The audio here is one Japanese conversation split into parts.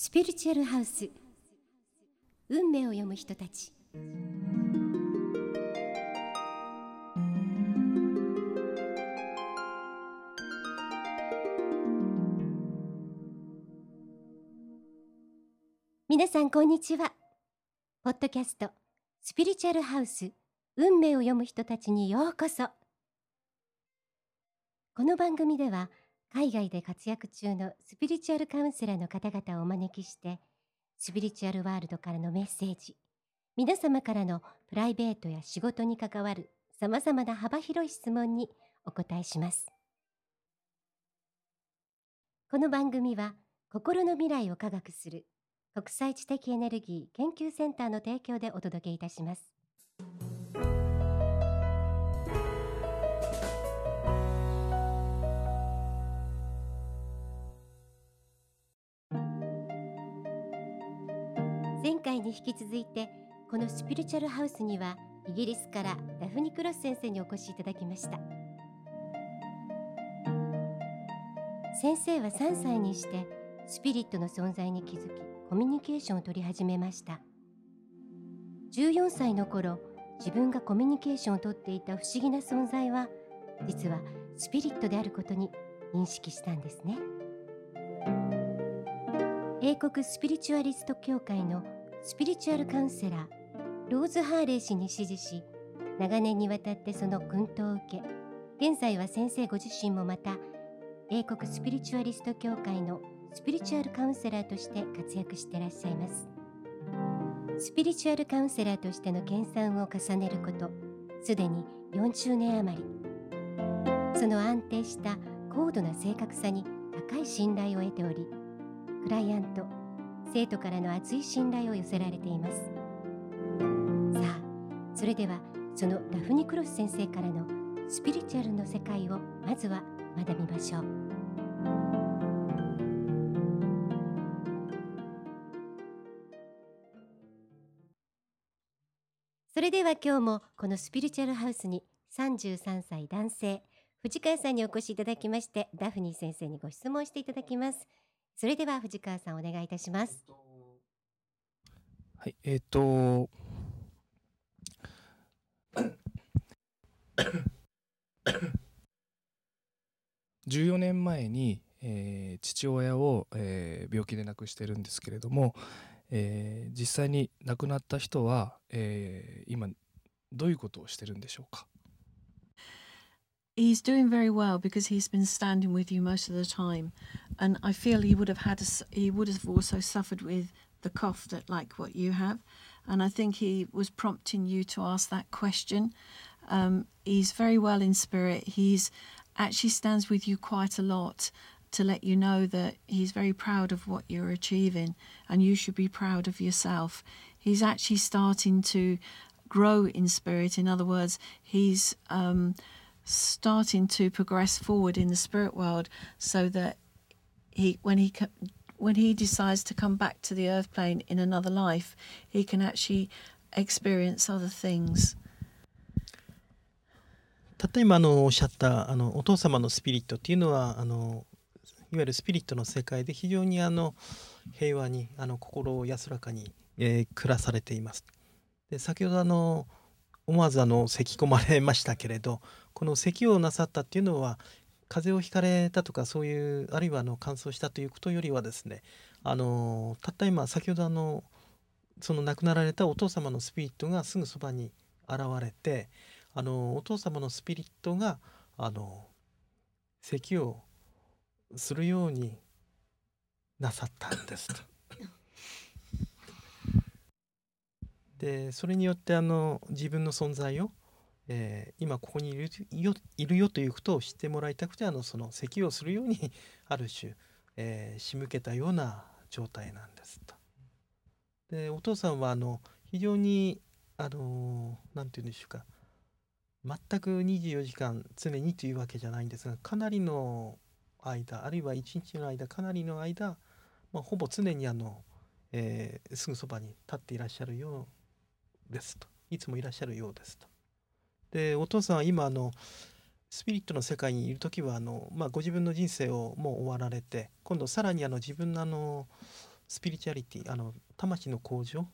スピリチュアルハウス。運命を読む人たち。皆さんこんにちは。ポッドキャストスピリチュアルハウス運命を読む人たちにようこそ。この番組では海外で活躍中のスピリチュアルカウンセラーの方々をお招きしてスピリチュアルワールドからのメッセージ皆様からのプライベートや仕事に関わるさまざまな幅広い質問にお答えしますこの番組は心の未来を科学する国際知的エネルギー研究センターの提供でお届けいたします。に引き続いてこのスピリチュアルハウスにはイギリスからダフニ・クロス先生にお越しいただきました。先生は3歳にしてスピリットの存在に気づきコミュニケーションを取り始めました。14歳の頃自分がコミュニケーションをとっていた不思議な存在は実はスピリットであることに認識したんですね。英国スピリチュアリスト協会のスピリチュアルカウンセラーローズ・ハーレー氏に指示し長年にわたってその薫陶を受け現在は先生ご自身もまた英国スピリチュアリスト協会のスピリチュアルカウンセラーとして活躍してらっしゃいます。スピリチュアルカウンセラーとしての研鑽を重ねることすでに40年余り。その安定した高度な正確さに高い信頼を得ておりクライアント生徒からの厚い信頼を寄せられています。さあそれではそのダフニ・クロス先生からのスピリチュアルの世界をまずは学びましょう。それでは今日もこのスピリチュアルハウスに33歳男性藤川さんにお越しいただきましてダフニー先生にご質問していただきます。それでは藤川さんお願いいたします。はい、えっ、ー、と14年前に、えー、父親を、えー、病気で亡くしてるんですけれども、えー、実際に亡くなった人は、えー、今どういうことをしてるんでしょうか？He's doing very well because he's been standing with you most of the time, and I feel he would have had a, he would have also suffered with the cough that like what you have, and I think he was prompting you to ask that question. Um, he's very well in spirit. He's actually stands with you quite a lot to let you know that he's very proud of what you're achieving, and you should be proud of yourself. He's actually starting to grow in spirit. In other words, he's um, starting to progress forward in the spirit world so that he when he when he decides to come back to the earth plane in another life he can actually experience other things たった今あのおっしゃったあのお父様のスピリットっていうのはあのいわゆるスピリットの世界で非常にあの平和にあの心を安らかに、えー、暮らされています。で先ほどあの思わずあの咳き込まれましたけれどこの咳をなさったっていうのは風邪をひかれたとかそういうあるいはあの乾燥したということよりはですねあのたった今先ほどあのその亡くなられたお父様のスピリットがすぐそばに現れてあのお父様のスピリットがあの咳をするようになさったんですと。でそれによってあの自分の存在をえー、今ここにいるよいるよということを知ってもらいたくてあのその咳をするように ある種、えー、仕向けたような状態なんですと。でお父さんはあの非常にあの何て言うんでしょうか全く24時間常にというわけじゃないんですがかなりの間あるいは一日の間かなりの間、まあ、ほぼ常にあの、えー、すぐそばに立っていらっしゃるようですといつもいらっしゃるようですと。でお父さんは今あのスピリットの世界にいる時はあの、まあ、ご自分の人生をもう終わられて今度さらにあの自分のあのスピリチュアリティあの魂の向上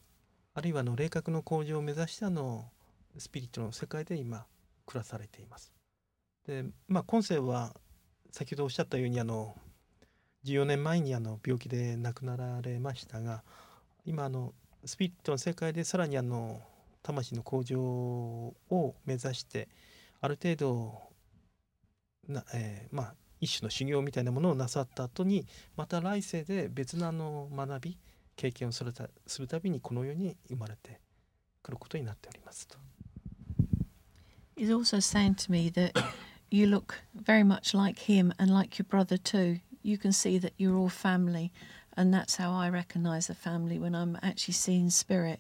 あるいはあの霊覚の向上を目指してあのスピリットの世界で今暮らされています。でまあ今世は先ほどおっしゃったようにあの14年前にあの病気で亡くなられましたが今あのスピリットの世界でさらにあの魂の向上を目指してある程度な、えーまあ一種の修行みたいなものをなさった後にまた来世で別のあの学び経験をするたするたびにこの世に生まれてくることになっておりますと。He's also saying to me that you look very much like him and like your brother too. You can see that you're all family, and that's how I recognize a family when I'm actually seeing spirit.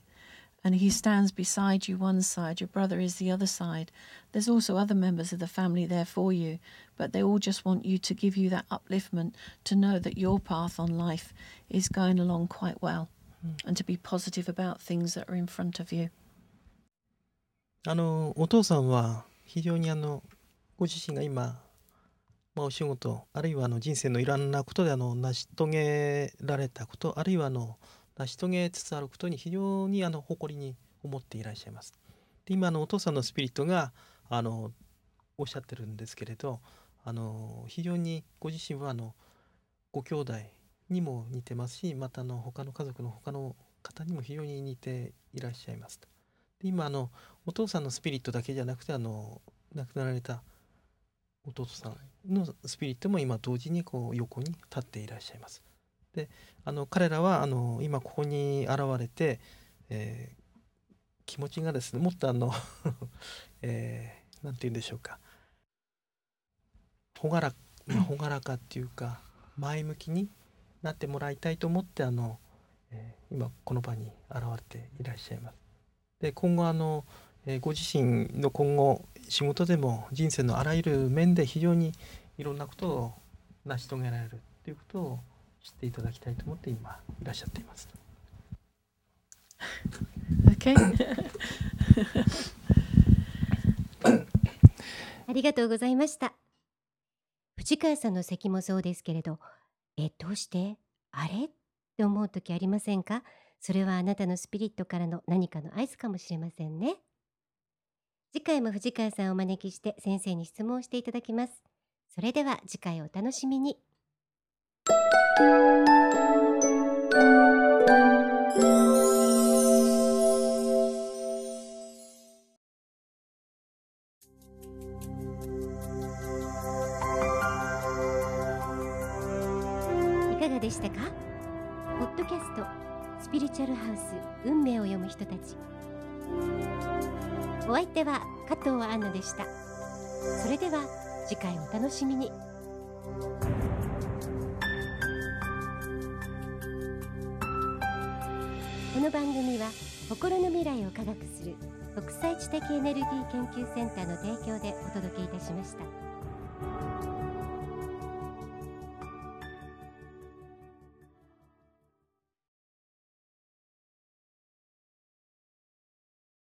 And he stands beside you one side, your brother is the other side. There's also other members of the family there for you, but they all just want you to give you that upliftment to know that your path on life is going along quite well and to be positive about things that are in front of you. あのお父さんは非常にあのご自身が今、 まあ、お仕事あるいはあの人生のいろんなことであの成し遂げられたことあるいはあの成し遂げつつあることに非常にあの誇りに思っていらっしゃいます。で今のお父さんのスピリットがあのおっしゃってるんですけれどあの非常にご自身はあのご兄弟にも似てますしまたの他の家族の他の方にも非常に似ていらっしゃいます。で今あのお父さんのスピリットだけじゃなくてあの亡くなられた弟さんのスピリットも今同時にこう横に立っていらっしゃいます。であの彼らはあの今ここに現れて、えー気持ちがですねもっとあの、えーなんて言うんでしょうか朗らまあ朗らかっていうか前向きになってもらいたいと思ってあの、えー今この場に現れていらっしゃいます。で今後あの、えご自身の今後仕事でも人生のあらゆる面で非常にいろんなことを成し遂げられるということを知っていただきたいと思って今いらっしゃっています。Okay? ありがとうございました。藤川さんの咳もそうですけれど、え、どうして？あれ？って思う時ありませんか？それはあなたのスピリットからの何かの合図かもしれませんね。次回も藤川さんをお招きして先生に質問していただきます。それでは次回お楽しみに。いかがでしたか？ポッドキャストスピリチュアルハウス運命を読む人たちお相手は加藤アンナでしたそれでは次回お楽しみにこの番組は心の未来を科学する国際知的エネルギー研究センターの提供でお届けいたしました。